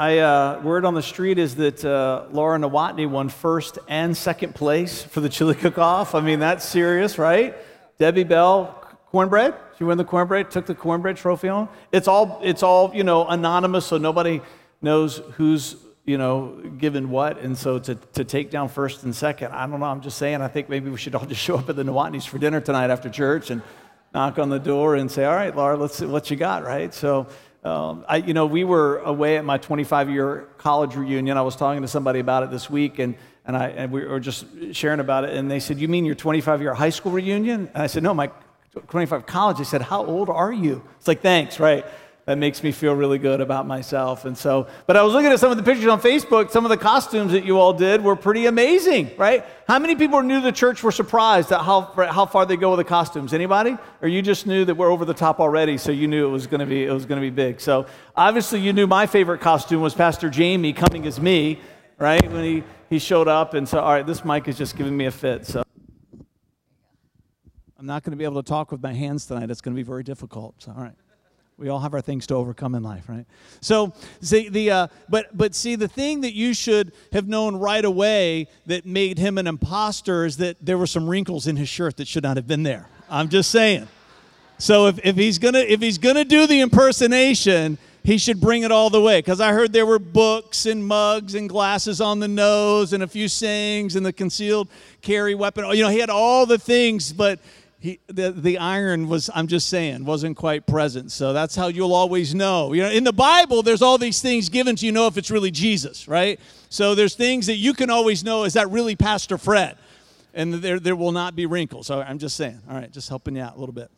I, uh, word on the street is that uh, Laura Nowotny won first and second place for the chili cook-off. I mean, that's serious, right? Debbie Bell, cornbread. She won the cornbread, took the cornbread trophy home. It's all, it's all, you know, anonymous, so nobody knows who's, you know, given what. And so to, to take down first and second, I don't know. I'm just saying, I think maybe we should all just show up at the Nowotny's for dinner tonight after church and knock on the door and say, all right, Laura, let's see what you got, right? So um, I, you know, we were away at my 25 year college reunion. I was talking to somebody about it this week, and, and, I, and we were just sharing about it. And they said, You mean your 25 year high school reunion? And I said, No, my 25 college. They said, How old are you? It's like, Thanks, right? That makes me feel really good about myself. And so, but I was looking at some of the pictures on Facebook. Some of the costumes that you all did were pretty amazing, right? How many people new to the church were surprised at how, how far they go with the costumes? Anybody? Or you just knew that we're over the top already, so you knew it was going to be it was going to be big. So obviously, you knew my favorite costume was Pastor Jamie coming as me, right? When he he showed up, and so all right, this mic is just giving me a fit. So. I'm not going to be able to talk with my hands tonight. It's going to be very difficult. So, all right. We all have our things to overcome in life, right? So, see the uh, but but see the thing that you should have known right away that made him an imposter is that there were some wrinkles in his shirt that should not have been there. I'm just saying. So if, if he's gonna if he's gonna do the impersonation, he should bring it all the way. Because I heard there were books and mugs and glasses on the nose and a few sayings and the concealed carry weapon. You know, he had all the things, but he, the, the iron was, I'm just saying, wasn't quite present. So that's how you'll always know. You know, in the Bible, there's all these things given to you know if it's really Jesus, right? So there's things that you can always know is that really Pastor Fred? And there, there will not be wrinkles. So I'm just saying, all right, just helping you out a little bit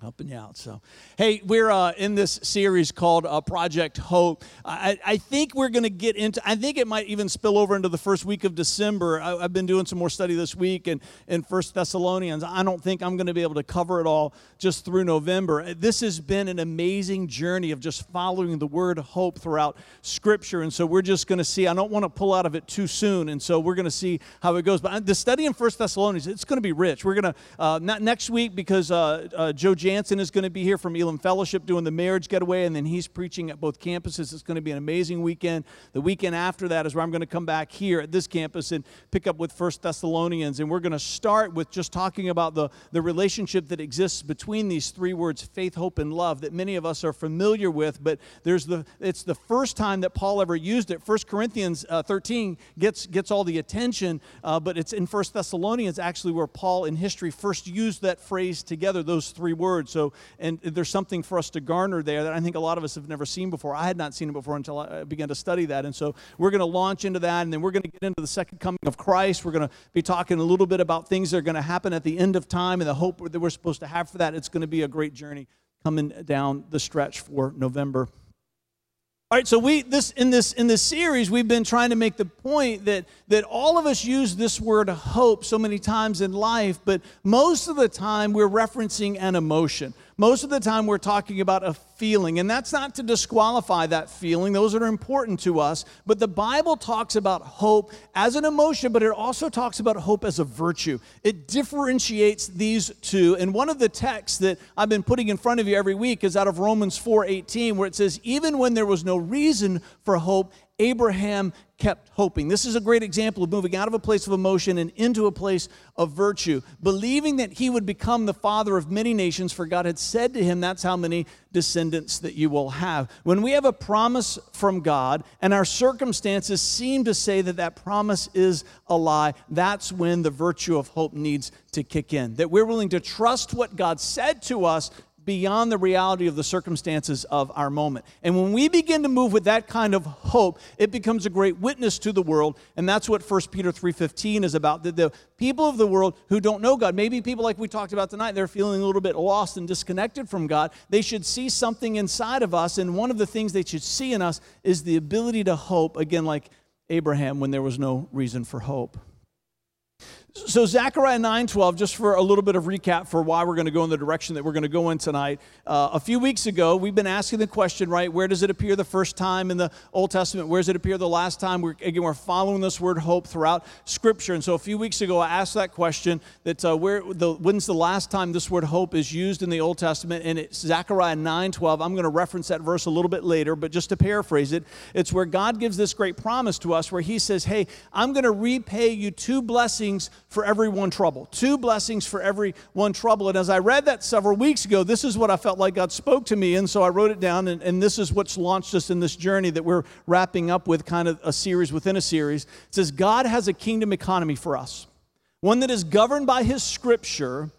helping you out. So, hey, we're uh, in this series called uh, Project Hope. I, I think we're going to get into. I think it might even spill over into the first week of December. I, have been doing some more study this week and in First Thessalonians. I don't think I'm going to be able to cover it all just through November. This has been an amazing journey of just following the word hope throughout Scripture, and so we're just going to see. I don't want to pull out of it too soon, and so we're going to see how it goes. But uh, the study in First Thessalonians, it's going to be rich. We're going to uh, not next week because uh, uh Joe. Jansen is going to be here from Elim Fellowship doing the marriage getaway, and then he's preaching at both campuses. It's going to be an amazing weekend. The weekend after that is where I'm going to come back here at this campus and pick up with First Thessalonians. And we're going to start with just talking about the, the relationship that exists between these three words, faith, hope, and love, that many of us are familiar with, but there's the it's the first time that Paul ever used it. First Corinthians uh, 13 gets, gets all the attention, uh, but it's in First Thessalonians actually where Paul in history first used that phrase together, those three words. So, and there's something for us to garner there that I think a lot of us have never seen before. I had not seen it before until I uh, began to study that. And so we're going to launch into that, and then we're going to get into the second coming of Christ. We're going to be talking a little bit about things that are going to happen at the end of time and the hope that we're supposed to have for that. It's going to be a great journey coming down the stretch for November. All right, so we this in this in this series we've been trying to make the point that that all of us use this word hope so many times in life, but most of the time we're referencing an emotion. Most of the time, we're talking about a feeling, and that's not to disqualify that feeling. Those are important to us. But the Bible talks about hope as an emotion, but it also talks about hope as a virtue. It differentiates these two. And one of the texts that I've been putting in front of you every week is out of Romans 4:18, where it says, "Even when there was no reason for hope, Abraham kept hoping. This is a great example of moving out of a place of emotion and into a place of virtue, believing that he would become the father of many nations, for God had said to him, That's how many descendants that you will have. When we have a promise from God and our circumstances seem to say that that promise is a lie, that's when the virtue of hope needs to kick in. That we're willing to trust what God said to us beyond the reality of the circumstances of our moment. And when we begin to move with that kind of hope, it becomes a great witness to the world, and that's what 1 Peter 3:15 is about. That the people of the world who don't know God, maybe people like we talked about tonight, they're feeling a little bit lost and disconnected from God. They should see something inside of us, and one of the things they should see in us is the ability to hope, again like Abraham when there was no reason for hope. So Zechariah 9:12, just for a little bit of recap for why we're going to go in the direction that we're going to go in tonight. Uh, a few weeks ago, we've been asking the question, right? Where does it appear the first time in the Old Testament? Where does it appear the last time? We're, again, we're following this word hope throughout Scripture. And so a few weeks ago, I asked that question: that uh, where the when's the last time this word hope is used in the Old Testament? And it's Zechariah 9:12. I'm going to reference that verse a little bit later, but just to paraphrase it, it's where God gives this great promise to us, where He says, "Hey, I'm going to repay you two blessings." For every one trouble. Two blessings for every one trouble. And as I read that several weeks ago, this is what I felt like God spoke to me. And so I wrote it down, and, and this is what's launched us in this journey that we're wrapping up with kind of a series within a series. It says, God has a kingdom economy for us, one that is governed by his scripture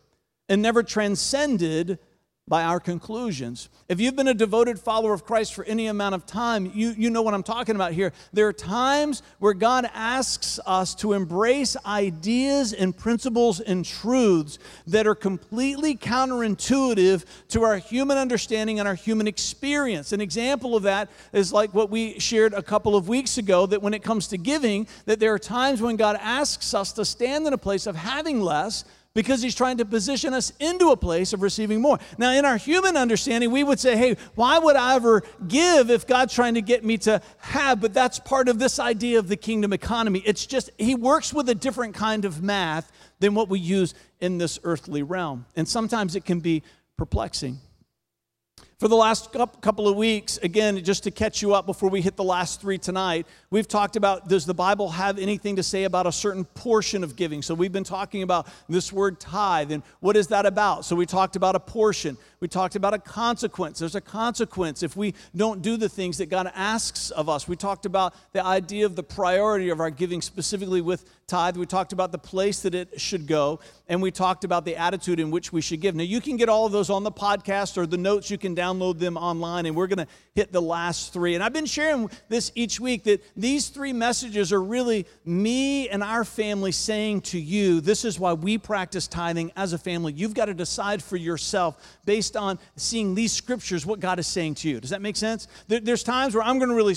and never transcended by our conclusions. If you've been a devoted follower of Christ for any amount of time, you, you know what I'm talking about here. There are times where God asks us to embrace ideas and principles and truths that are completely counterintuitive to our human understanding and our human experience. An example of that is like what we shared a couple of weeks ago that when it comes to giving, that there are times when God asks us to stand in a place of having less because he's trying to position us into a place of receiving more. Now, in our human understanding, we would say, hey, why would I ever give if God's trying to get me to have? But that's part of this idea of the kingdom economy. It's just, he works with a different kind of math than what we use in this earthly realm. And sometimes it can be perplexing. For the last couple of weeks, again, just to catch you up before we hit the last three tonight, we've talked about does the Bible have anything to say about a certain portion of giving? So we've been talking about this word tithe and what is that about? So we talked about a portion. We talked about a consequence. There's a consequence if we don't do the things that God asks of us. We talked about the idea of the priority of our giving, specifically with tithe. We talked about the place that it should go, and we talked about the attitude in which we should give. Now, you can get all of those on the podcast or the notes, you can download them online, and we're going to hit the last three. And I've been sharing this each week that these three messages are really me and our family saying to you, this is why we practice tithing as a family. You've got to decide for yourself based on seeing these scriptures what God is saying to you. Does that make sense? there's times where I'm going to really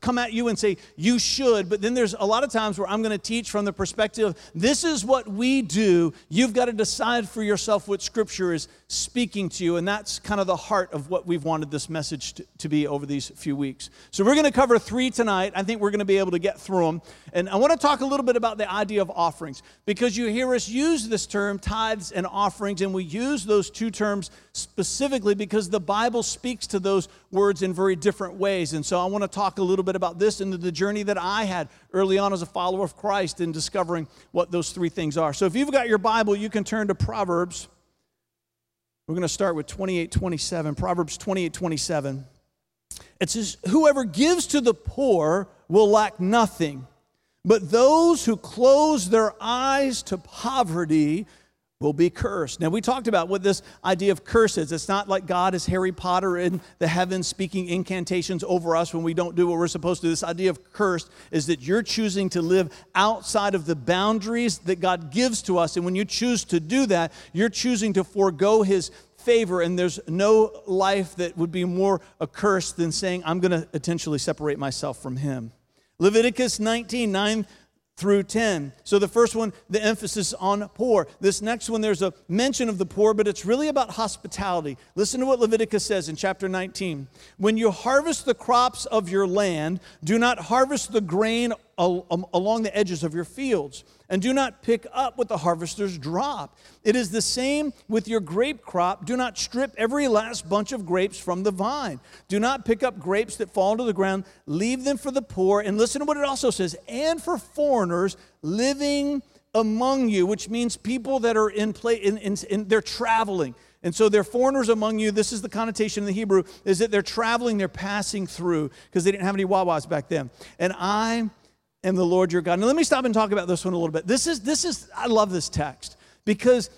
come at you and say, you should, but then there's a lot of times where I'm going to teach from the perspective this is what we do. You've got to decide for yourself what Scripture is speaking to you. And that's kind of the heart of what we've wanted this message to, to be over these few weeks. So we're going to cover three tonight. I think we're going to be able to get through them. And I want to talk a little bit about the idea of offerings because you hear us use this term, tithes and offerings, and we use those two terms specifically because the Bible speaks to those words in very different ways. And so I want to talk a little bit about this and the journey that I had early on as a follower of Christ in discovering what those three things are. So if you've got your Bible, you can turn to Proverbs. We're going to start with 28 27. Proverbs 28 27. It says, Whoever gives to the poor will lack nothing, but those who close their eyes to poverty will be cursed. Now, we talked about what this idea of curse is. It's not like God is Harry Potter in the heavens speaking incantations over us when we don't do what we're supposed to. This idea of cursed is that you're choosing to live outside of the boundaries that God gives to us. And when you choose to do that, you're choosing to forego His favor. And there's no life that would be more accursed than saying, I'm going to intentionally separate myself from Him. Leviticus 19, 9 through 10. So the first one, the emphasis on poor. This next one, there's a mention of the poor, but it's really about hospitality. Listen to what Leviticus says in chapter 19. When you harvest the crops of your land, do not harvest the grain Um, along the edges of your fields and do not pick up what the harvesters drop. It is the same with your grape crop. Do not strip every last bunch of grapes from the vine. Do not pick up grapes that fall to the ground. Leave them for the poor. And listen to what it also says and for foreigners living among you, which means people that are in play, in, in, in, they're traveling. And so they're foreigners among you. This is the connotation in the Hebrew, is that they're traveling, they're passing through, because they didn't have any Wawas back then. And I am the Lord your God. Now let me stop and talk about this one a little bit. This is this is I love this text because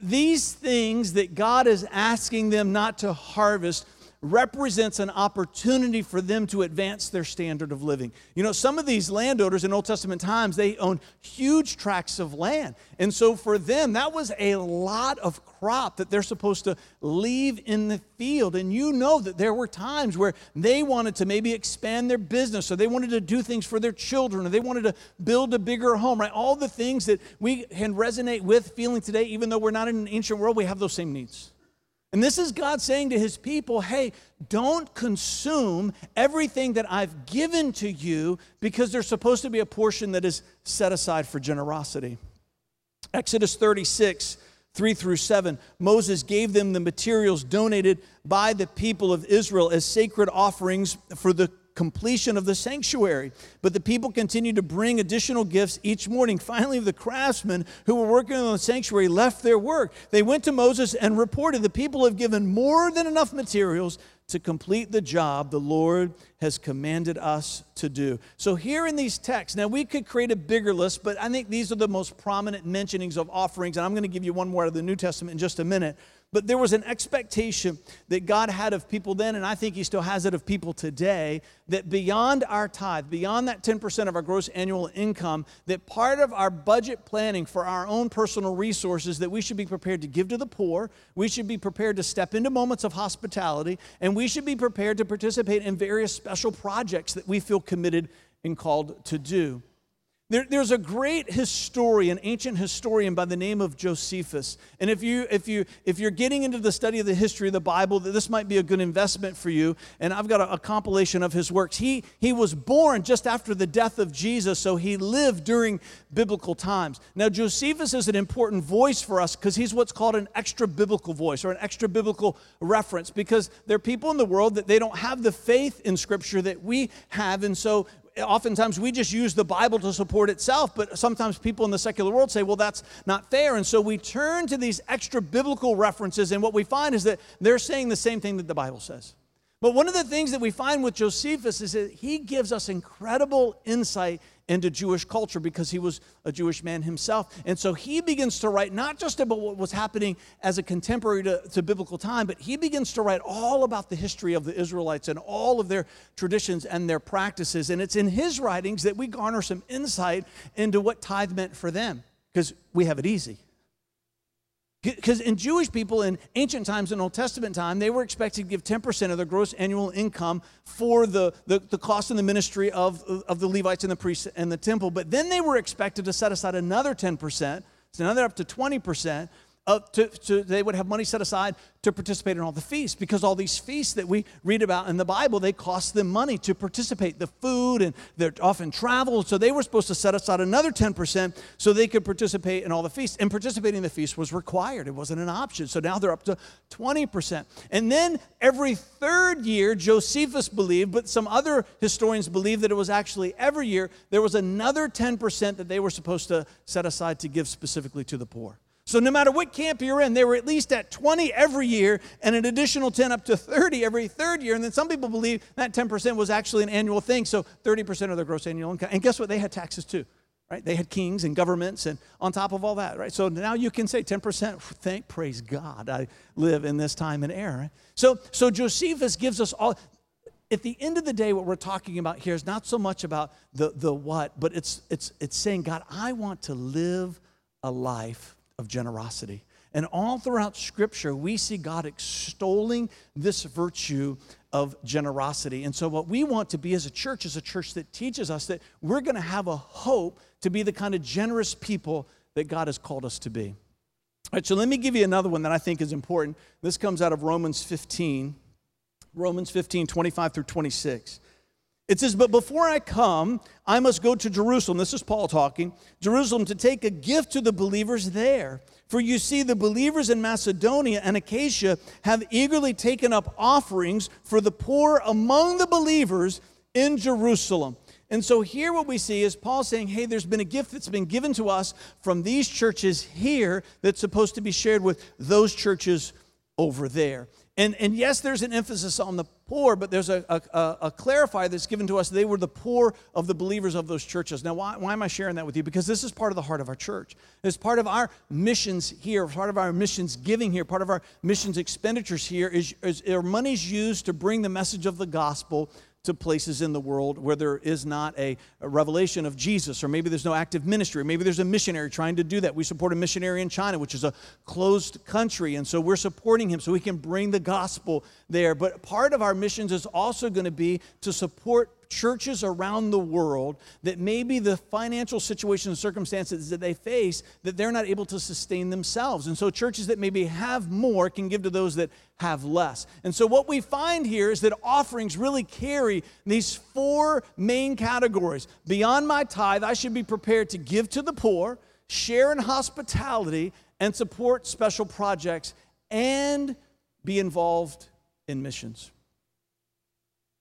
these things that God is asking them not to harvest represents an opportunity for them to advance their standard of living. You know, some of these landowners in Old Testament times, they owned huge tracts of land. And so for them, that was a lot of crop that they're supposed to leave in the field. And you know that there were times where they wanted to maybe expand their business or they wanted to do things for their children or they wanted to build a bigger home, right? All the things that we can resonate with feeling today, even though we're not in an ancient world, we have those same needs. And this is God saying to his people, hey, don't consume everything that I've given to you because there's supposed to be a portion that is set aside for generosity. Exodus 36, 3 through 7, Moses gave them the materials donated by the people of Israel as sacred offerings for the completion of the sanctuary. But the people continued to bring additional gifts each morning. Finally, the craftsmen who were working on the sanctuary left their work. They went to Moses and reported, The people have given more than enough materials to complete the job the Lord has commanded us to do. So, here in these texts, now we could create a bigger list, but I think these are the most prominent mentionings of offerings. And I'm going to give you one more out of the New Testament in just a minute. But there was an expectation that God had of people then, and I think He still has it of people today, that beyond our tithe, beyond that 10% of our gross annual income, that part of our budget planning for our own personal resources, that we should be prepared to give to the poor, we should be prepared to step into moments of hospitality, and we should be prepared to participate in various special projects that we feel committed and called to do. There, there's a great historian, ancient historian by the name of Josephus. And if, you, if, you, if you're getting into the study of the history of the Bible, this might be a good investment for you. And I've got a, a compilation of his works. He, he was born just after the death of Jesus, so he lived during biblical times. Now, Josephus is an important voice for us because he's what's called an extra biblical voice or an extra biblical reference because there are people in the world that they don't have the faith in Scripture that we have. And so oftentimes we just use the Bible to support itself, but sometimes people in the secular world say, well, that's not fair. And so we turn to these extra biblical references, and what we find is that they're saying the same thing that the Bible says. But one of the things that we find with Josephus is that he gives us incredible insight into Jewish culture because he was a Jewish man himself. And so he begins to write not just about what was happening as a contemporary to, to, biblical time, but he begins to write all about the history of the Israelites and all of their traditions and their practices. And it's in his writings that we garner some insight into what tithe meant for them because we have it easy. Because in Jewish people in ancient times, in Old Testament time, they were expected to give 10% of their gross annual income for the, the, the cost and the ministry of, of the Levites and the priests and the temple. But then they were expected to set aside another 10%, so now they're up to 20%, uh, to, to, they would have money set aside to participate in all the feasts because all these feasts that we read about in the Bible, they cost them money to participate, the food, and they're often travel. So they were supposed to set aside another 10% so they could participate in all the feasts. And participating in the feast was required, it wasn't an option. So now they're up to 20%. And then every third year, Josephus believed, but some other historians believe that it was actually every year, there was another 10% that they were supposed to set aside to give specifically to the poor. So no matter what camp you're in, they were at least at 20 every year and an additional 10 up to 30 every third year. And then some people believe that 10% was actually an annual thing. So 30% of their gross annual income. And guess what? They had taxes too, right? They had kings and governments and on top of all that, right? So now you can say 10%, thank, praise God, I live in this time and era. So, so Josephus gives us all, at the end of the day, what we're talking about here is not so much about the, the what, but it's, it's, it's saying, God, I want to live a life of generosity. And all throughout Scripture, we see God extolling this virtue of generosity. And so, what we want to be as a church is a church that teaches us that we're going to have a hope to be the kind of generous people that God has called us to be. All right, so let me give you another one that I think is important. This comes out of Romans 15, Romans 15, 25 through 26. It says, But before I come, I must go to Jerusalem. This is Paul talking. Jerusalem to take a gift to the believers there. For you see, the believers in Macedonia and Achaia have eagerly taken up offerings for the poor among the believers in Jerusalem. And so here what we see is Paul saying, hey, there's been a gift that's been given to us from these churches here that's supposed to be shared with those churches over there. And, and yes, there's an emphasis on the poor, but there's a, a, a that's given to us. They were the poor of the believers of those churches. Now, why, why am I sharing that with you? Because this is part of the heart of our church. It's part of our missions here, part of our missions giving here, part of our missions expenditures here is, is, is money's used to bring the message of the gospel to places in the world where there is not a, a, revelation of Jesus, or maybe there's no active ministry, or maybe there's a missionary trying to do that. We support a missionary in China, which is a closed country, and so we're supporting him so he can bring the gospel there. But part of our missions is also going to be to support churches around the world that maybe the financial situation and circumstances that they face that they're not able to sustain themselves. And so churches that maybe have more can give to those that have less. And so what we find here is that offerings really carry these four main categories. Beyond my tithe i should be prepared to give to the poor share in hospitality and support special projects and be involved in missions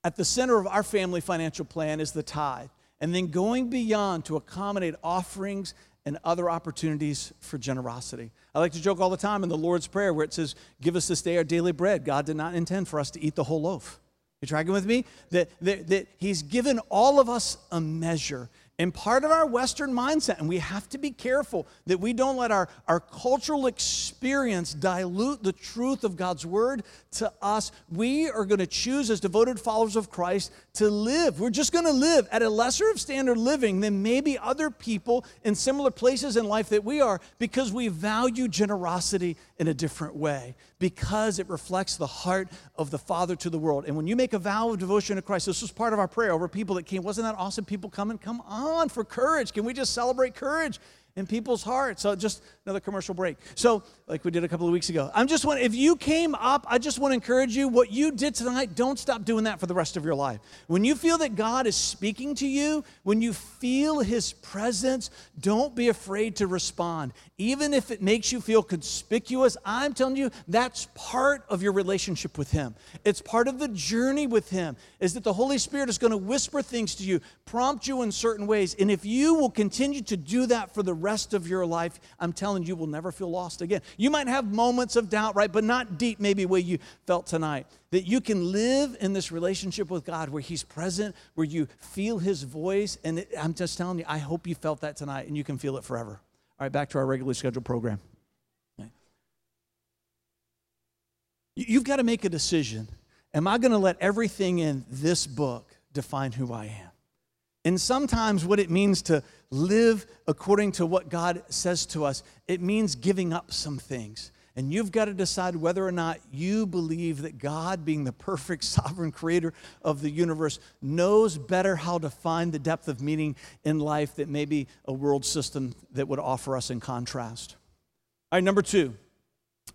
at the center of our family financial plan is the tithe, and then going beyond to accommodate offerings and other opportunities for generosity. I like to joke all the time in the Lord's Prayer where it says, Give us this day our daily bread. God did not intend for us to eat the whole loaf. You tracking with me? That, that, that He's given all of us a measure. And part of our Western mindset, and we have to be careful that we don't let our, our cultural experience dilute the truth of God's word to us. We are going to choose, as devoted followers of Christ, to live. We're just going to live at a lesser of standard living than maybe other people in similar places in life that we are because we value generosity in a different way, because it reflects the heart of the Father to the world. And when you make a vow of devotion to Christ, this was part of our prayer over people that came. Wasn't that awesome? People coming, come on for courage. Can we just celebrate courage? in people's hearts. So just another commercial break. So like we did a couple of weeks ago. I'm just want if you came up, I just want to encourage you what you did tonight, don't stop doing that for the rest of your life. When you feel that God is speaking to you, when you feel his presence, don't be afraid to respond. Even if it makes you feel conspicuous, I'm telling you that's part of your relationship with him. It's part of the journey with him is that the Holy Spirit is going to whisper things to you, prompt you in certain ways. And if you will continue to do that for the rest of your life, I'm telling you, you will never feel lost again. You might have moments of doubt, right? But not deep, maybe where you felt tonight. That you can live in this relationship with God where He's present, where you feel His voice. And it, I'm just telling you, I hope you felt that tonight and you can feel it forever. All right, back to our regularly scheduled program. You've got to make a decision. Am I going to let everything in this book define who I am? And sometimes what it means to live according to what God says to us, it means giving up some things. And you've got to decide whether or not you believe that God, being the perfect sovereign creator of the universe, knows better how to find the depth of meaning in life that maybe a world system that would offer us in contrast. All right, number two,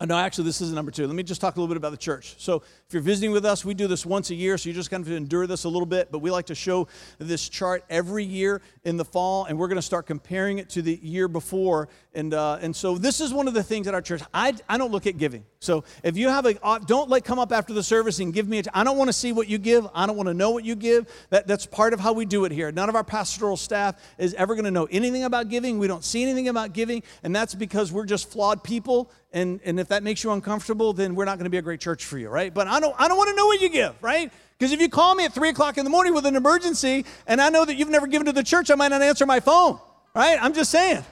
no, actually, this is number two. Let me just talk a little bit about the church. So, if you're visiting with us, we do this once a year, so you just kind of endure this a little bit. But we like to show this chart every year in the fall, and we're going to start comparing it to the year before. And uh, and so this is one of the things at our church. I I don't look at giving. So if you have a, uh, don't like come up after the service and give me. I don't want to see what you give. I don't want to know what you give. That that's part of how we do it here. None of our pastoral staff is ever going to know anything about giving. We don't see anything about giving, and that's because we're just flawed people and, and if that makes you uncomfortable, then we're not going to be a great church for you, right? But I don't, I don't want to know what you give, right? Because if you call me at 3 o'clock in the morning with an emergency and I know that you've never given to the church, I might not answer my phone, right? I'm just saying.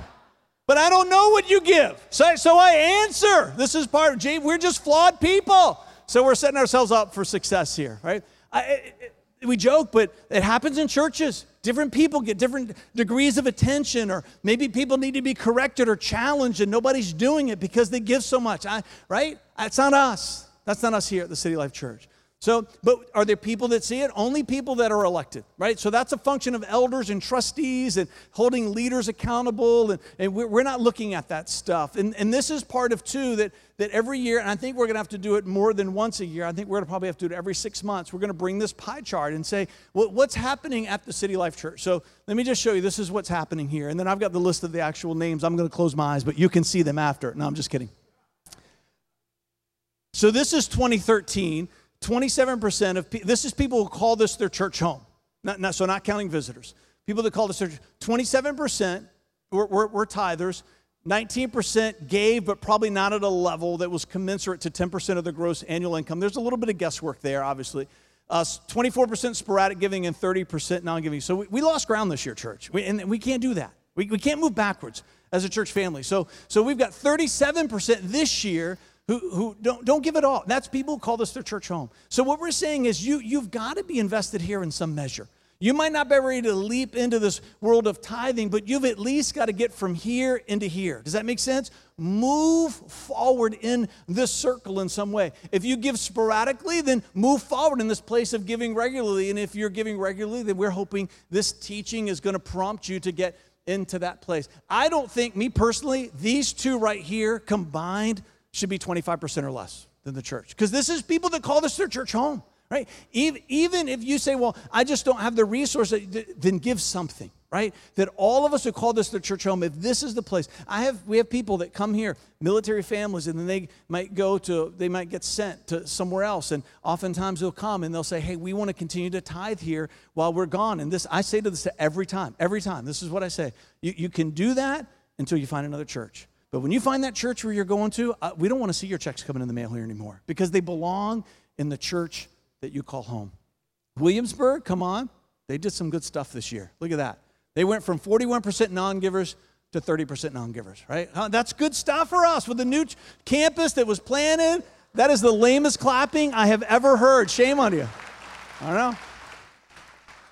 But I don't know what you give. So, so I answer. This is part of, gee, we're just flawed people. So we're setting ourselves up for success here, right? I, it, we joke, but it happens in churches. Different people get different degrees of attention, or maybe people need to be corrected or challenged, and nobody's doing it because they give so much. I, right? That's not us. That's not us here at the City Life Church. So, but are there people that see it? Only people that are elected, right? So that's a function of elders and trustees and holding leaders accountable. And, and we're, not looking at that stuff. And, and this is part of, two, that, that every year, and I think we're going to have to do it more than once a year. I think we're going to probably have to do it every six months. We're going to bring this pie chart and say, well, what's happening at the City Life Church? So let me just show you. This is what's happening here. And then I've got the list of the actual names. I'm going to close my eyes, but you can see them after. No, I'm just kidding. So this is 2013. 27% of people, this is people who call this their church home. Not, not, so not counting visitors. People that call this their 27% we're, we're, we're tithers. 19% gave, but probably not at a level that was commensurate to 10% of the gross annual income. There's a little bit of guesswork there, obviously. Uh, 24% sporadic giving and 30% non giving. So we, we, lost ground this year, church. We, and we can't do that. We, we can't move backwards as a church family. So, so we've got 37% this year who, who don't, don't give it all. That's people who call this their church home. So what we're saying is you, you've got to be invested here in some measure. You might not be ready to leap into this world of tithing, but you've at least got to get from here into here. Does that make sense? Move forward in this circle in some way. If you give sporadically, then move forward in this place of giving regularly. And if you're giving regularly, then we're hoping this teaching is going to prompt you to get into that place. I don't think, me personally, these two right here combined should be 25% or less than the church. Because this is people that call this their church home right? Even if you say, well, I just don't have the resources, then give something, right? That all of us who call this their church home, if this is the place, I have, we have people that come here, military families, and then they might go to, they might get sent to somewhere else. And oftentimes they'll come and they'll say, hey, we want to continue to tithe here while we're gone. And this, I say to this every time, every time, this is what I say. You, you can do that until you find another church. But when you find that church where you're going to, uh, we don't want to see your checks coming in the mail here anymore because they belong in the church that you call home. Williamsburg, come on. They did some good stuff this year. Look at that. They went from 41% non givers to 30% non givers, right? That's good stuff for us with the new campus that was planted. That is the lamest clapping I have ever heard. Shame on you. I don't know.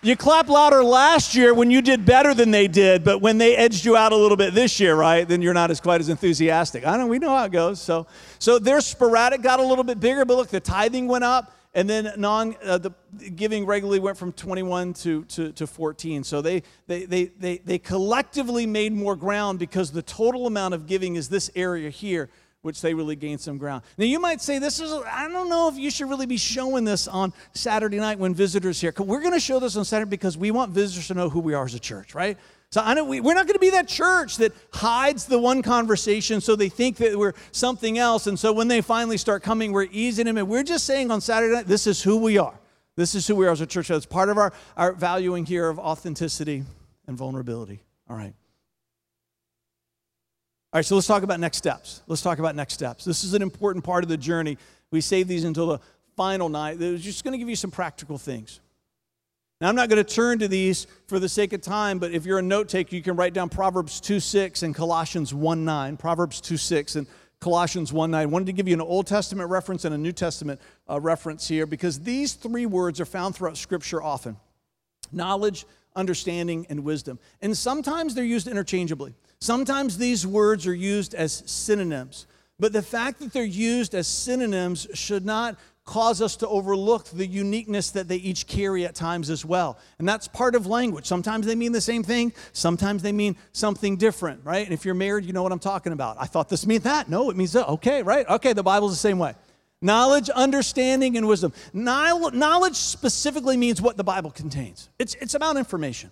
You clapped louder last year when you did better than they did, but when they edged you out a little bit this year, right, then you're not as quite as enthusiastic. I know we know how it goes. So, so their sporadic got a little bit bigger, but look, the tithing went up. And then non uh, the giving regularly went from 21 to, to, to 14. So they, they, they, they, they collectively made more ground because the total amount of giving is this area here, which they really gained some ground. Now you might say, this is, I don't know if you should really be showing this on Saturday night when visitors here. We're going to show this on Saturday because we want visitors to know who we are as a church, right? So I know we, we're not going to be that church that hides the one conversation so they think that we're something else. And so when they finally start coming, we're easing them. And we're just saying on Saturday night, this is who we are. This is who we are as a church. That's part of our, our valuing here of authenticity and vulnerability. All right. All right, so let's talk about next steps. Let's talk about next steps. This is an important part of the journey. We save these until the final night. We're just going to give you some practical things. Now, I'm not going to turn to these for the sake of time, but if you're a note taker, you can write down Proverbs 2 6 and Colossians 1 9. Proverbs 2 6 and Colossians 1 9. I wanted to give you an Old Testament reference and a New Testament uh, reference here because these three words are found throughout Scripture often knowledge, understanding, and wisdom. And sometimes they're used interchangeably. Sometimes these words are used as synonyms. But the fact that they're used as synonyms should not cause us to overlook the uniqueness that they each carry at times as well. And that's part of language. Sometimes they mean the same thing, sometimes they mean something different, right? And if you're married, you know what I'm talking about. I thought this meant that. No, it means that. Okay, right? Okay, the Bible's the same way. Knowledge, understanding, and wisdom. Knowledge specifically means what the Bible contains, it's, it's about information.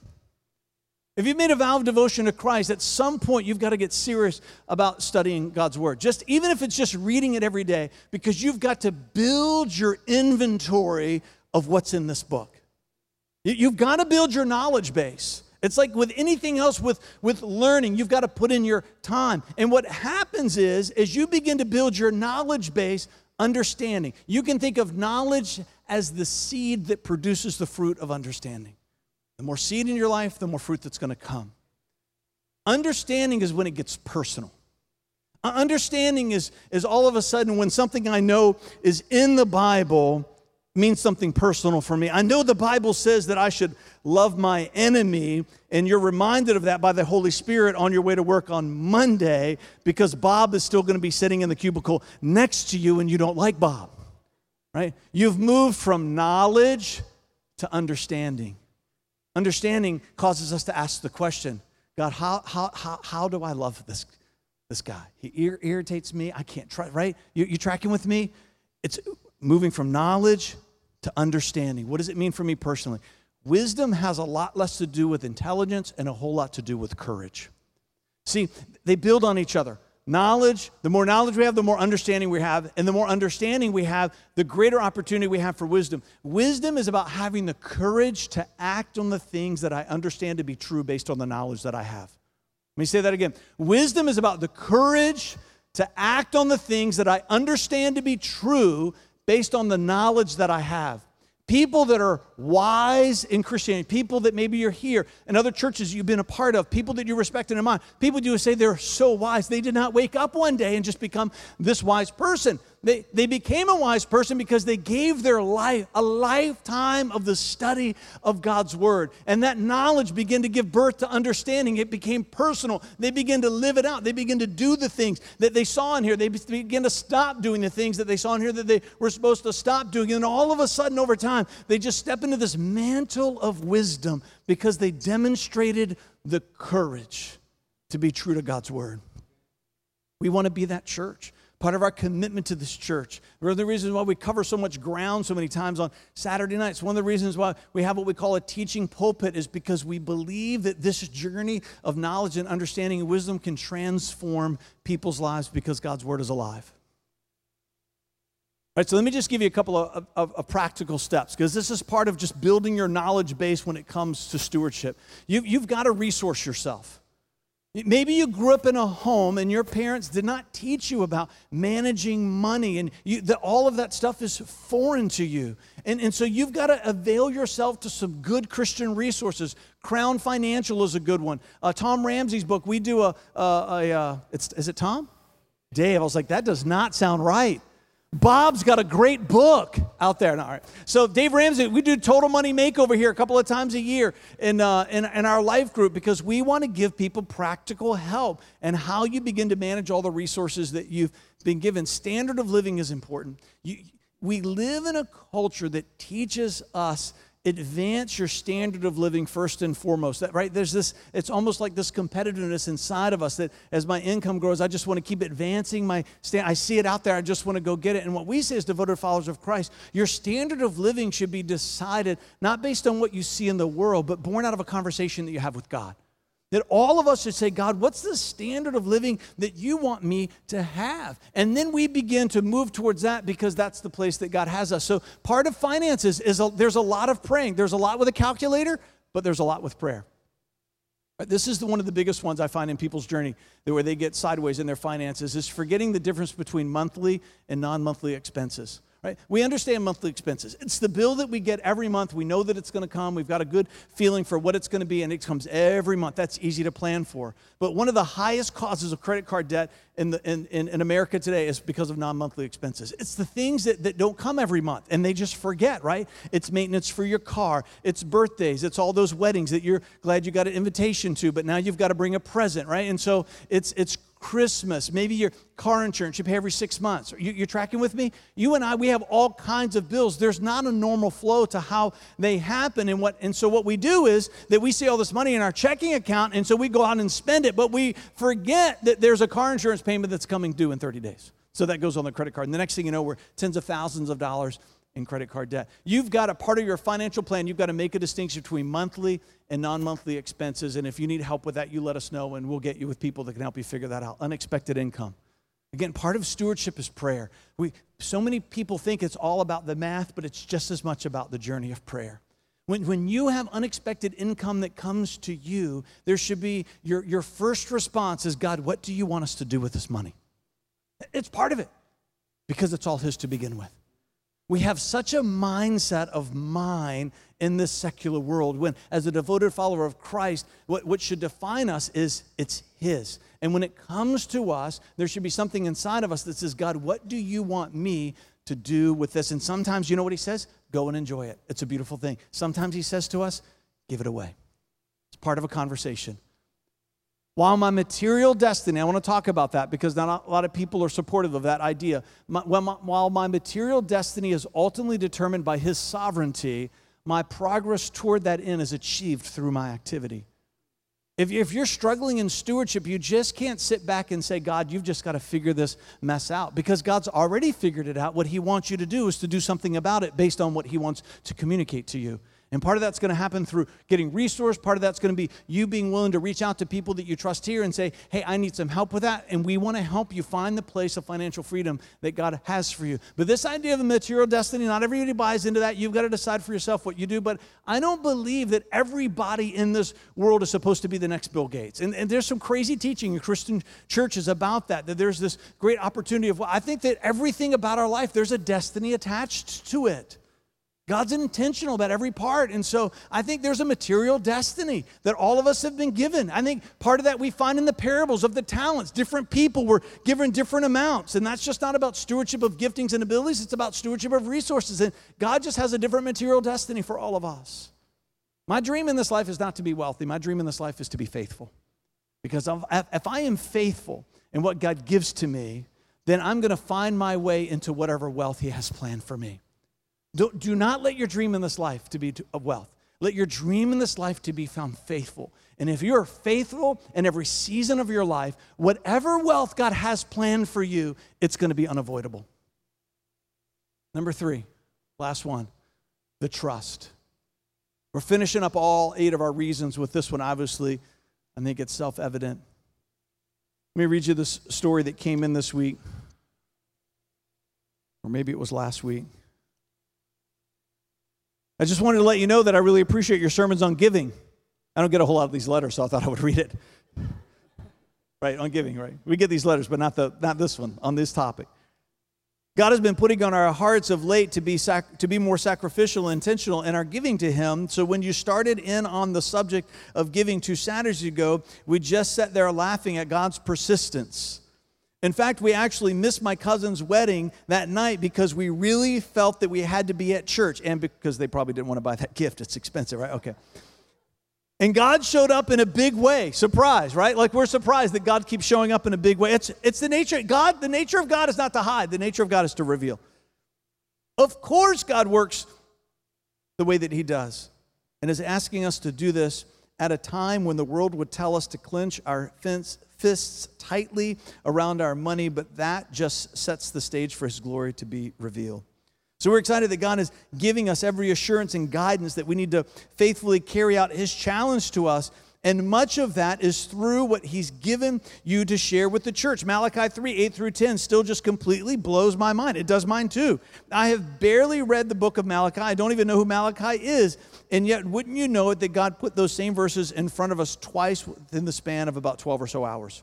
If you've made a vow of devotion to Christ, at some point you've got to get serious about studying God's Word. Just even if it's just reading it every day, because you've got to build your inventory of what's in this book. You've got to build your knowledge base. It's like with anything else with, with learning, you've got to put in your time. And what happens is, as you begin to build your knowledge base, understanding, you can think of knowledge as the seed that produces the fruit of understanding. The more seed in your life, the more fruit that's going to come. Understanding is when it gets personal. Uh, understanding is, is all of a sudden when something I know is in the Bible means something personal for me. I know the Bible says that I should love my enemy, and you're reminded of that by the Holy Spirit on your way to work on Monday because Bob is still going to be sitting in the cubicle next to you and you don't like Bob, right? You've moved from knowledge to understanding. Understanding causes us to ask the question God, how, how, how, how do I love this, this guy? He ir- irritates me. I can't try, right? You, you tracking with me? It's moving from knowledge to understanding. What does it mean for me personally? Wisdom has a lot less to do with intelligence and a whole lot to do with courage. See, they build on each other. Knowledge, the more knowledge we have, the more understanding we have. And the more understanding we have, the greater opportunity we have for wisdom. Wisdom is about having the courage to act on the things that I understand to be true based on the knowledge that I have. Let me say that again. Wisdom is about the courage to act on the things that I understand to be true based on the knowledge that I have. People that are wise in Christianity, people that maybe you're here and other churches you've been a part of, people that you respect and admire, people you say they're so wise. They did not wake up one day and just become this wise person. They, they became a wise person because they gave their life a lifetime of the study of God's word. And that knowledge began to give birth to understanding. It became personal. They began to live it out. They began to do the things that they saw in here. They began to stop doing the things that they saw in here that they were supposed to stop doing. And all of a sudden, over time, they just step into this mantle of wisdom because they demonstrated the courage to be true to God's word. We want to be that church part of our commitment to this church. One of the reasons why we cover so much ground so many times on Saturday nights, one of the reasons why we have what we call a teaching pulpit is because we believe that this journey of knowledge and understanding and wisdom can transform people's lives because God's word is alive. All right, so let me just give you a couple of, of, of practical steps because this is part of just building your knowledge base when it comes to stewardship. You, you've got to resource yourself. Maybe you grew up in a home and your parents did not teach you about managing money, and you, the, all of that stuff is foreign to you. And, and so you've got to avail yourself to some good Christian resources. Crown Financial is a good one. Uh, Tom Ramsey's book, we do a, a, a, a uh, it's, is it Tom? Dave. I was like, that does not sound right. Bob's got a great book out there. All right. So Dave Ramsey, we do Total Money Makeover here a couple of times a year in, uh, in, in our life group because we want to give people practical help and how you begin to manage all the resources that you've been given. Standard of living is important. You, we live in a culture that teaches us advance your standard of living first and foremost. That right there's this it's almost like this competitiveness inside of us that as my income grows i just want to keep advancing my stand i see it out there i just want to go get it. And what we say as devoted followers of christ your standard of living should be decided not based on what you see in the world but born out of a conversation that you have with god that all of us should say, God, what's the standard of living that you want me to have? And then we begin to move towards that because that's the place that God has us. So part of finances is a, there's a lot of praying. There's a lot with a calculator, but there's a lot with prayer. This is the, one of the biggest ones I find in people's journey where they get sideways in their finances is forgetting the difference between monthly and non-monthly expenses. Right? We understand monthly expenses. It's the bill that we get every month. We know that it's going to come. We've got a good feeling for what it's going to be, and it comes every month. That's easy to plan for. But one of the highest causes of credit card debt in, the, in, in, in America today is because of non monthly expenses. It's the things that, that don't come every month, and they just forget, right? It's maintenance for your car, it's birthdays, it's all those weddings that you're glad you got an invitation to, but now you've got to bring a present, right? And so it's, it's Christmas, maybe your car insurance you pay every six months. You, are tracking with me? You and I, we have all kinds of bills. There's not a normal flow to how they happen. And what and so what we do is that we see all this money in our checking account, and so we go out and spend it, but we forget that there's a car insurance payment that's coming due in 30 days. So that goes on the credit card. And the next thing you know, we're tens of thousands of dollars in credit card debt. You've got a part of your financial plan, you've got to make a distinction between monthly and non monthly expenses. And if you need help with that, you let us know and we'll get you with people that can help you figure that out. Unexpected income. Again, part of stewardship is prayer. We, so many people think it's all about the math, but it's just as much about the journey of prayer. When, when you have unexpected income that comes to you, there should be your, your first response is God, what do you want us to do with this money? It's part of it because it's all His to begin with. We have such a mindset of mine in this secular world when, as a devoted follower of Christ, what, what should define us is it's His. And when it comes to us, there should be something inside of us that says, God, what do you want me to do with this? And sometimes, you know what He says? Go and enjoy it. It's a beautiful thing. Sometimes He says to us, give it away. It's part of a conversation. While my material destiny, I want to talk about that because not a lot of people are supportive of that idea. While my material destiny is ultimately determined by His sovereignty, my progress toward that end is achieved through my activity. If you're struggling in stewardship, you just can't sit back and say, God, you've just got to figure this mess out because God's already figured it out. What He wants you to do is to do something about it based on what He wants to communicate to you. And part of that's going to happen through getting resource. Part of that's going to be you being willing to reach out to people that you trust here and say, hey, I need some help with that. And we want to help you find the place of financial freedom that God has for you. But this idea of a material destiny, not everybody buys into that. You've got to decide for yourself what you do. But I don't believe that everybody in this world is supposed to be the next Bill Gates. And, and there's some crazy teaching in Christian churches about that, that there's this great opportunity of, I think that everything about our life, there's a destiny attached to it. God's intentional about every part. And so I think there's a material destiny that all of us have been given. I think part of that we find in the parables of the talents. Different people were given different amounts. And that's just not about stewardship of giftings and abilities, it's about stewardship of resources. And God just has a different material destiny for all of us. My dream in this life is not to be wealthy, my dream in this life is to be faithful. Because if I am faithful in what God gives to me, then I'm going to find my way into whatever wealth He has planned for me. Do, do not let your dream in this life to be of wealth. Let your dream in this life to be found faithful. And if you're faithful in every season of your life, whatever wealth God has planned for you, it's going to be unavoidable. Number three, last one, the trust. We're finishing up all eight of our reasons with this one, obviously. I think it's self evident. Let me read you this story that came in this week, or maybe it was last week. I just wanted to let you know that I really appreciate your sermons on giving. I don't get a whole lot of these letters, so I thought I would read it. right, on giving, right? We get these letters, but not, the, not this one, on this topic. God has been putting on our hearts of late to be, sac- to be more sacrificial and intentional in our giving to Him. So, when you started in on the subject of giving two Saturdays ago, we just sat there laughing at God's persistence. In fact, we actually missed my cousin's wedding that night because we really felt that we had to be at church and because they probably didn't want to buy that gift. It's expensive, right? Okay. And God showed up in a big way. Surprise, right? Like we're surprised that God keeps showing up in a big way. It's, it's the nature, God, the nature of God is not to hide, the nature of God is to reveal. Of course, God works the way that He does and is asking us to do this at a time when the world would tell us to clench our fence, fists tightly around our money, but that just sets the stage for His glory to be revealed. So we're excited that God is giving us every assurance and guidance that we need to faithfully carry out His challenge to us. And much of that is through what He's given you to share with the church. Malachi 3 8 through 10 still just completely blows my mind. It does mine too. I have barely read the book of Malachi. I don't even know who Malachi is. And yet, wouldn't you know it that God put those same verses in front of us twice within the span of about 12 or so hours?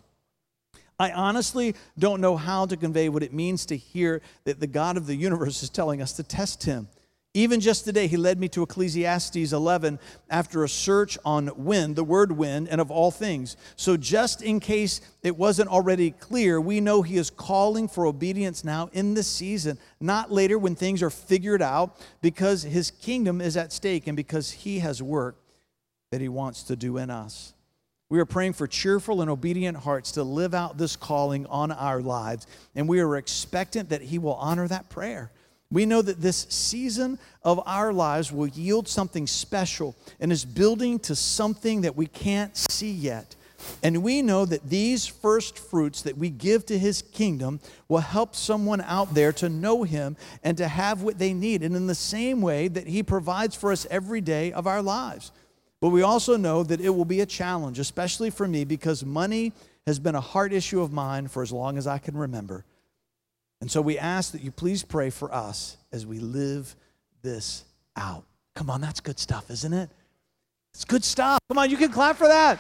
I honestly don't know how to convey what it means to hear that the God of the universe is telling us to test Him. Even just today, he led me to Ecclesiastes 11 after a search on wind, the word wind, and of all things. So, just in case it wasn't already clear, we know he is calling for obedience now in this season, not later when things are figured out, because his kingdom is at stake and because he has work that he wants to do in us. We are praying for cheerful and obedient hearts to live out this calling on our lives, and we are expectant that he will honor that prayer. We know that this season of our lives will yield something special and is building to something that we can't see yet. And we know that these first fruits that we give to his kingdom will help someone out there to know him and to have what they need. And in the same way that he provides for us every day of our lives. But we also know that it will be a challenge, especially for me, because money has been a heart issue of mine for as long as I can remember. And so we ask that you please pray for us as we live this out. Come on, that's good stuff, isn't it? It's good stuff. Come on, you can clap for that.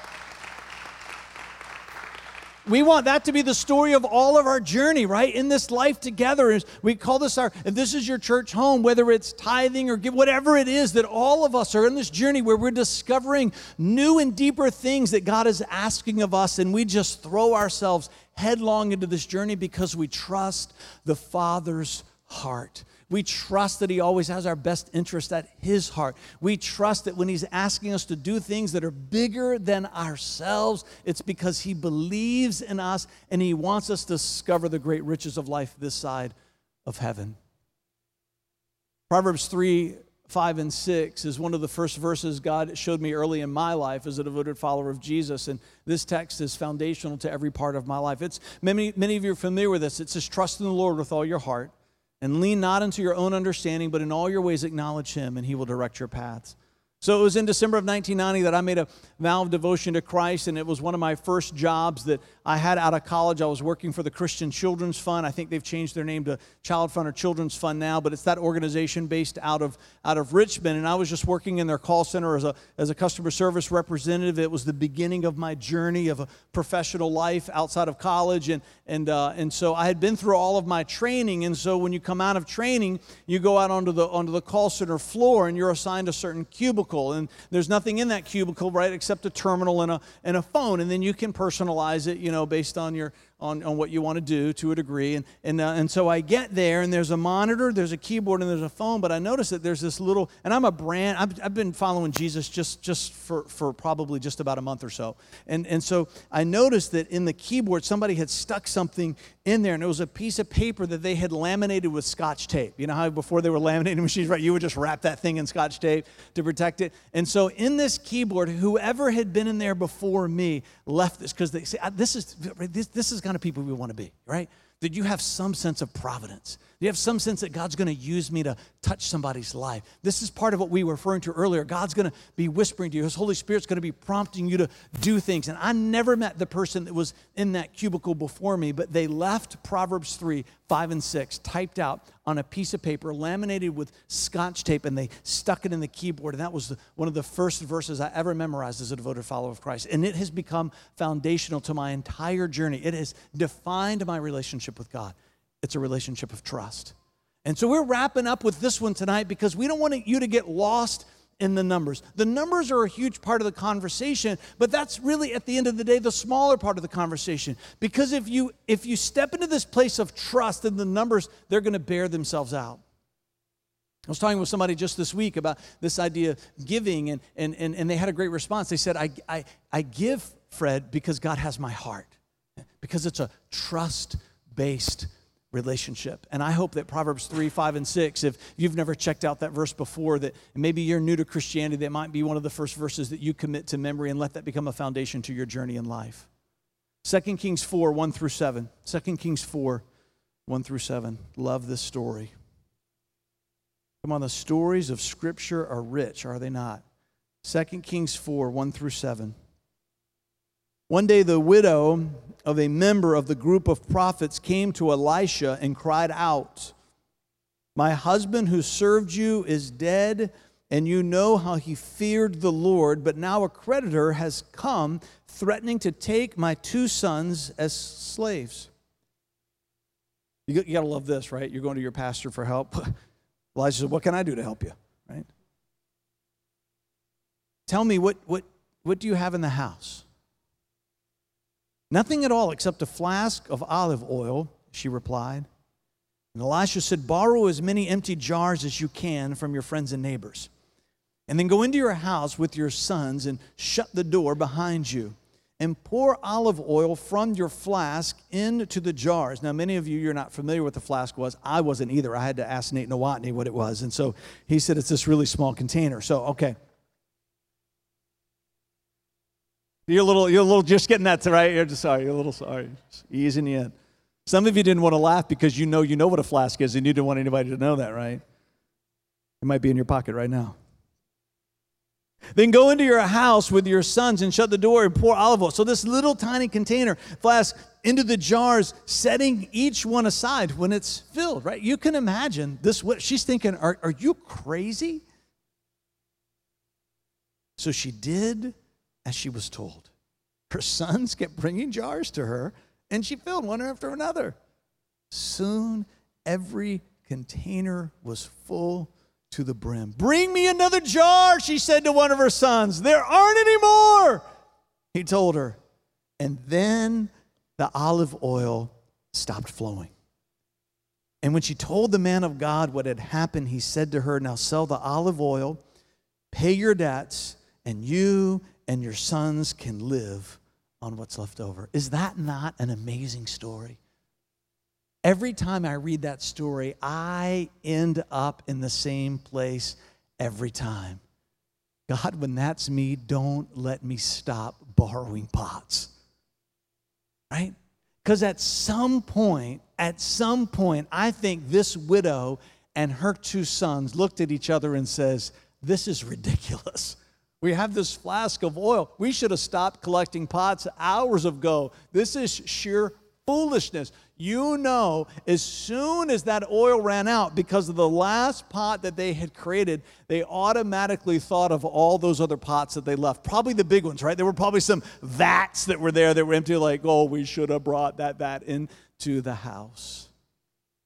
We want that to be the story of all of our journey, right? In this life together. We call this our, if this is your church home, whether it's tithing or give, whatever it is, that all of us are in this journey where we're discovering new and deeper things that God is asking of us, and we just throw ourselves headlong into this journey because we trust the Father's heart. We trust that He always has our best interest at His heart. We trust that when He's asking us to do things that are bigger than ourselves, it's because He believes in us and He wants us to discover the great riches of life this side of heaven. Proverbs 3 5 and 6 is one of the first verses God showed me early in my life as a devoted follower of Jesus. And this text is foundational to every part of my life. It's many, many of you are familiar with this. It says, Trust in the Lord with all your heart and lean not into your own understanding, but in all your ways acknowledge him, and he will direct your paths. So it was in December of 1990 that I made a vow of devotion to Christ, and it was one of my first jobs that I had out of college. I was working for the Christian Children's Fund. I think they've changed their name to Child Fund or Children's Fund now, but it's that organization based out of out of Richmond. And I was just working in their call center as a as a customer service representative. It was the beginning of my journey of a professional life outside of college, and and uh, and so I had been through all of my training. And so when you come out of training, you go out onto the onto the call center floor, and you're assigned a certain cubicle and there's nothing in that cubicle, right, except a terminal and a, and a phone. And then you can personalize it, you know, based on your on, on what you want to do to a degree. And, and, uh, and so I get there, and there's a monitor, there's a keyboard, and there's a phone. But I notice that there's this little, and I'm a brand, I've, I've been following Jesus just, just for, for probably just about a month or so. And, and so I noticed that in the keyboard, somebody had stuck something in there, and it was a piece of paper that they had laminated with scotch tape. You know how before they were laminating machines, right? You would just wrap that thing in scotch tape to protect it. And so in this keyboard, whoever had been in there before me left this because they say, this is, this, this is kind of people we want to be, right? That you have some sense of providence. You have some sense that God's going to use me to touch somebody's life. This is part of what we were referring to earlier. God's going to be whispering to you. His Holy Spirit's going to be prompting you to do things. And I never met the person that was in that cubicle before me, but they left Proverbs 3, 5, and 6 typed out on a piece of paper, laminated with scotch tape, and they stuck it in the keyboard. And that was the, one of the first verses I ever memorized as a devoted follower of Christ. And it has become foundational to my entire journey. It has defined my relationship with God it's a relationship of trust. And so we're wrapping up with this one tonight because we don't want you to get lost in the numbers. The numbers are a huge part of the conversation, but that's really at the end of the day the smaller part of the conversation. Because if you if you step into this place of trust, then the numbers they're going to bear themselves out. I was talking with somebody just this week about this idea of giving, and, and, and, and they had a great response. They said, I, I, I give, Fred, because God has my heart, because it's a trust based relationship. And I hope that Proverbs 3, 5, and 6, if you've never checked out that verse before, that maybe you're new to Christianity, that might be one of the first verses that you commit to memory and let that become a foundation to your journey in life. 2 Kings 4, 1 through 7. 2 Kings 4, 1 through 7. Love this story. Come on, the stories of Scripture are rich, are they not? 2 Kings 4, 1 through 7. One day, the widow of a member of the group of prophets came to Elisha and cried out, My husband who served you is dead, and you know how he feared the Lord, but now a creditor has come threatening to take my two sons as slaves. You, got to love this, right? You're going to your pastor for help. Elijah said, What can I do to help you? Right? Tell me, what, what, what do you have in the house? Nothing at all except a flask of olive oil, she replied. And Elisha said, Borrow as many empty jars as you can from your friends and neighbors. And then go into your house with your sons and shut the door behind you. And pour olive oil from your flask into the jars. Now, many of you, you're not familiar with the flask was. I wasn't either. I had to ask Nate Nowotny what it was. And so he said it's this really small container. So, okay. You're a little, you're a little just getting that to right. You're just sorry. You're a little sorry. Just easing in. Some of you didn't want to laugh because you know you know what a flask is and you didn't want anybody to know that, right? It might be in your pocket right now. Then go into your house with your sons and shut the door and pour olive oil. So, this little tiny container flask into the jars, setting each one aside when it's filled, right? You can imagine this. What she's thinking, are, are you crazy? So she did as she was told. Her sons kept bringing jars to her, and she filled one after another. Soon, every container was full to the brim. Bring me another jar, she said to one of her sons. There aren't any more, he told her. And then the olive oil stopped flowing. And when she told the man of God what had happened, he said to her, Now sell the olive oil, pay your debts, and you and your sons can live on what's left over. Is that not an amazing story? Every time I read that story, I end up in the same place every time. God, when that's me, don't let me stop borrowing pots. Right? Because at some point, at some point, I think this widow and her two sons looked at each other and says, This is ridiculous. We have this flask of oil. We should have stopped collecting pots hours ago. This is sheer foolishness. You know, as soon as that oil ran out, because of the last pot that they had created, they automatically thought of all those other pots that they left. Probably the big ones, right? There were probably some vats that were there that were empty, like, oh, we should have brought that vat into the house.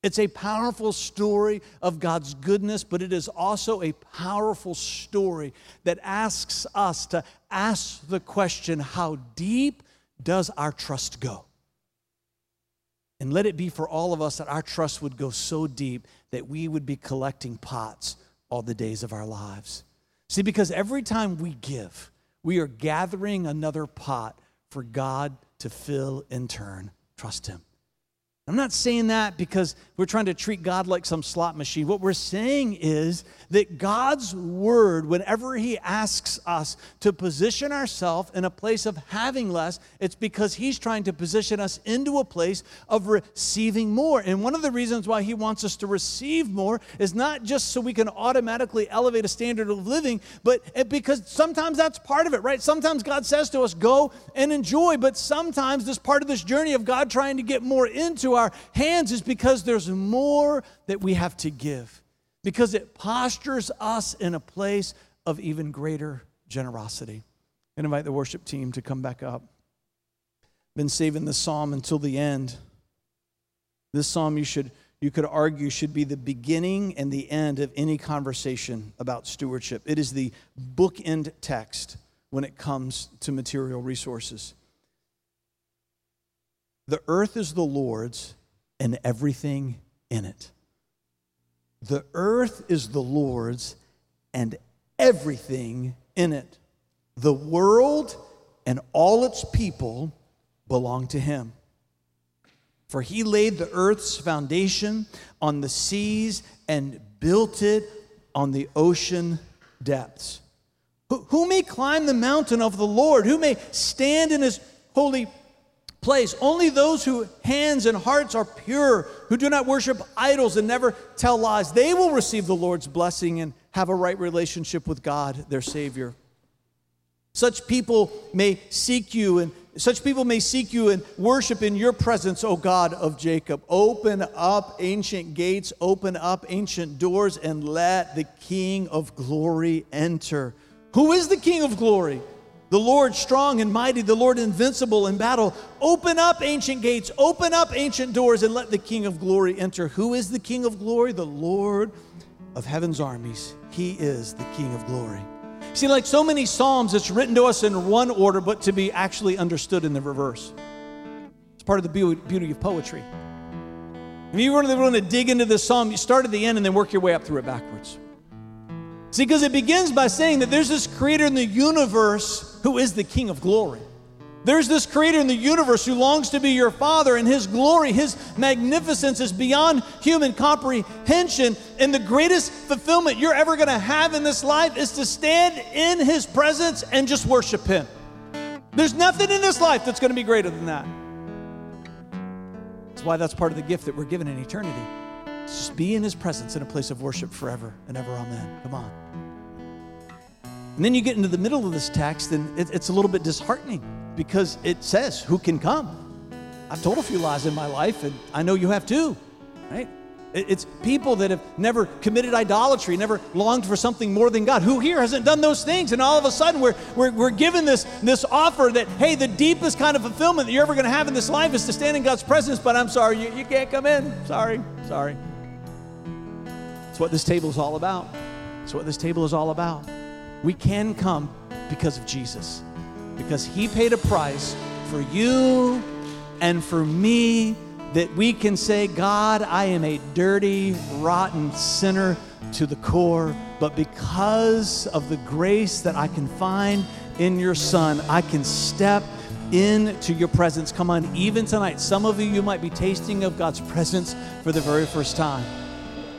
It's a powerful story of God's goodness, but it is also a powerful story that asks us to ask the question how deep does our trust go? And let it be for all of us that our trust would go so deep that we would be collecting pots all the days of our lives. See, because every time we give, we are gathering another pot for God to fill in turn. Trust Him. I'm not saying that because we're trying to treat God like some slot machine. What we're saying is that God's word, whenever He asks us to position ourselves in a place of having less, it's because He's trying to position us into a place of receiving more. And one of the reasons why He wants us to receive more is not just so we can automatically elevate a standard of living, but because sometimes that's part of it, right? Sometimes God says to us, go and enjoy, but sometimes this part of this journey of God trying to get more into our hands is because there's more that we have to give, because it postures us in a place of even greater generosity. And invite the worship team to come back up. Been saving this psalm until the end. This psalm you should you could argue should be the beginning and the end of any conversation about stewardship. It is the bookend text when it comes to material resources. The earth is the Lord's and everything in it. The earth is the Lord's and everything in it. The world and all its people belong to him. For he laid the earth's foundation on the seas and built it on the ocean depths. Who, who may climb the mountain of the Lord? Who may stand in his holy place. Only those whose hands and hearts are pure, who do not worship idols and never tell lies, they will receive the Lord's blessing and have a right relationship with God, their Savior. Such people may seek you and such people may seek you and worship in your presence, O God of Jacob. Open up ancient gates, open up ancient doors, and let the King of glory enter. Who is the King of glory? The Lord strong and mighty, the Lord invincible in battle. Open up ancient gates, open up ancient doors, and let the King of glory enter. Who is the King of glory? The Lord of heaven's armies. He is the King of glory. See, like so many Psalms, it's written to us in one order, but to be actually understood in the reverse. It's part of the beauty of poetry. If you really want to dig into this psalm, you start at the end and then work your way up through it backwards. See, because it begins by saying that there's this creator in the universe who is the King of glory. There's this creator in the universe who longs to be your father, and his glory, his magnificence is beyond human comprehension. And the greatest fulfillment you're ever going to have in this life is to stand in his presence and just worship him. There's nothing in this life that's going to be greater than that. That's why that's part of the gift that we're given in eternity. Just be in his presence in a place of worship forever and ever. Amen. Come on. And then you get into the middle of this text, and it, it's a little bit disheartening because it says, Who can come? I've told a few lies in my life, and I know you have too, right? It's people that have never committed idolatry, never longed for something more than God. Who here hasn't done those things? And all of a sudden, we're, we're, we're given this, this offer that, hey, the deepest kind of fulfillment that you're ever going to have in this life is to stand in God's presence, but I'm sorry, you, you can't come in. Sorry, sorry. It's what this table is all about. It's what this table is all about. We can come because of Jesus, because He paid a price for you and for me that we can say, God, I am a dirty, rotten sinner to the core, but because of the grace that I can find in your Son, I can step into your presence. Come on, even tonight, some of you, you might be tasting of God's presence for the very first time.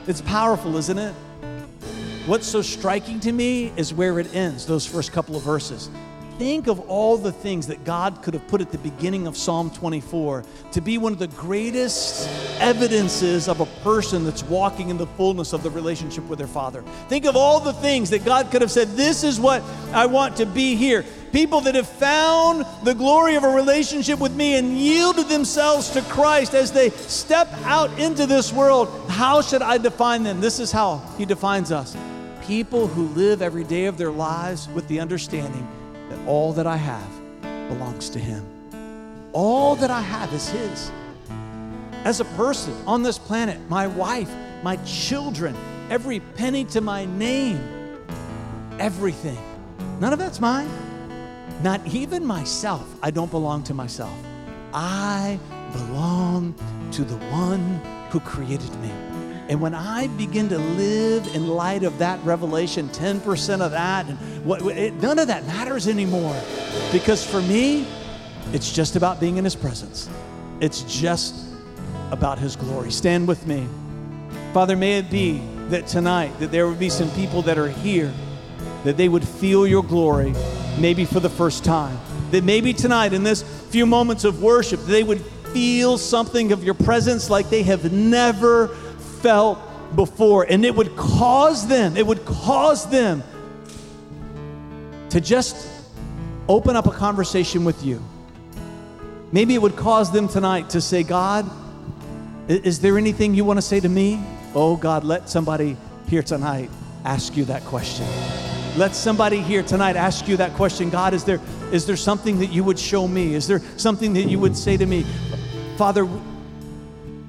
It's powerful, isn't it? What's so striking to me is where it ends, those first couple of verses. think of all the things that God could have put at the beginning of Psalm 24 to be one of the greatest evidences of a person that's walking in the fullness of the relationship with their Father. Think of all the things that God could have said, This is what I want to be here. People that have found the glory of a relationship with me and yielded themselves to Christ as they step out into this world. How should I define them? This is how He defines us people who live every day of their lives with the understanding that all that I have belongs to Him. All that I have is His. As a person on this planet, my wife, my children, every penny to my name, everything. None of that's mine. Not even myself. I don't belong to myself. I belong to the one who created me. And when I begin to live in light of that revelation, 10% of that, and what, it, none of that matters anymore. Because for me, it's just about being in His presence, it's just about His glory. Stand with me. Father, may it be that tonight that there would be some people that are here that they would feel your glory maybe for the first time that maybe tonight in this few moments of worship they would feel something of your presence like they have never felt before. And it would cause them, it would cause them to just open up a conversation with you. Maybe it would cause them tonight to say, God, is there anything you want to say to me? Oh, God, let somebody here tonight ask you that question. Let somebody here tonight ask you that question. God, is there, is there something that you would show me? Is there something that you would say to me? Father,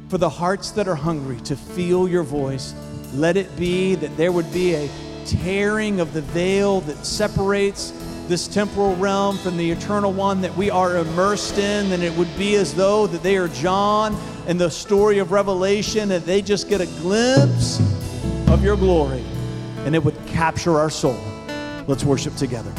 for the hearts that are hungry to feel your voice. Let it be that there would be a tearing of the veil that separates this temporal realm from the eternal one that we are immersed in, and it would be as though that they are John and the story of Revelation, and they just get a glimpse of your glory, and it would capture our soul. Let's worship together.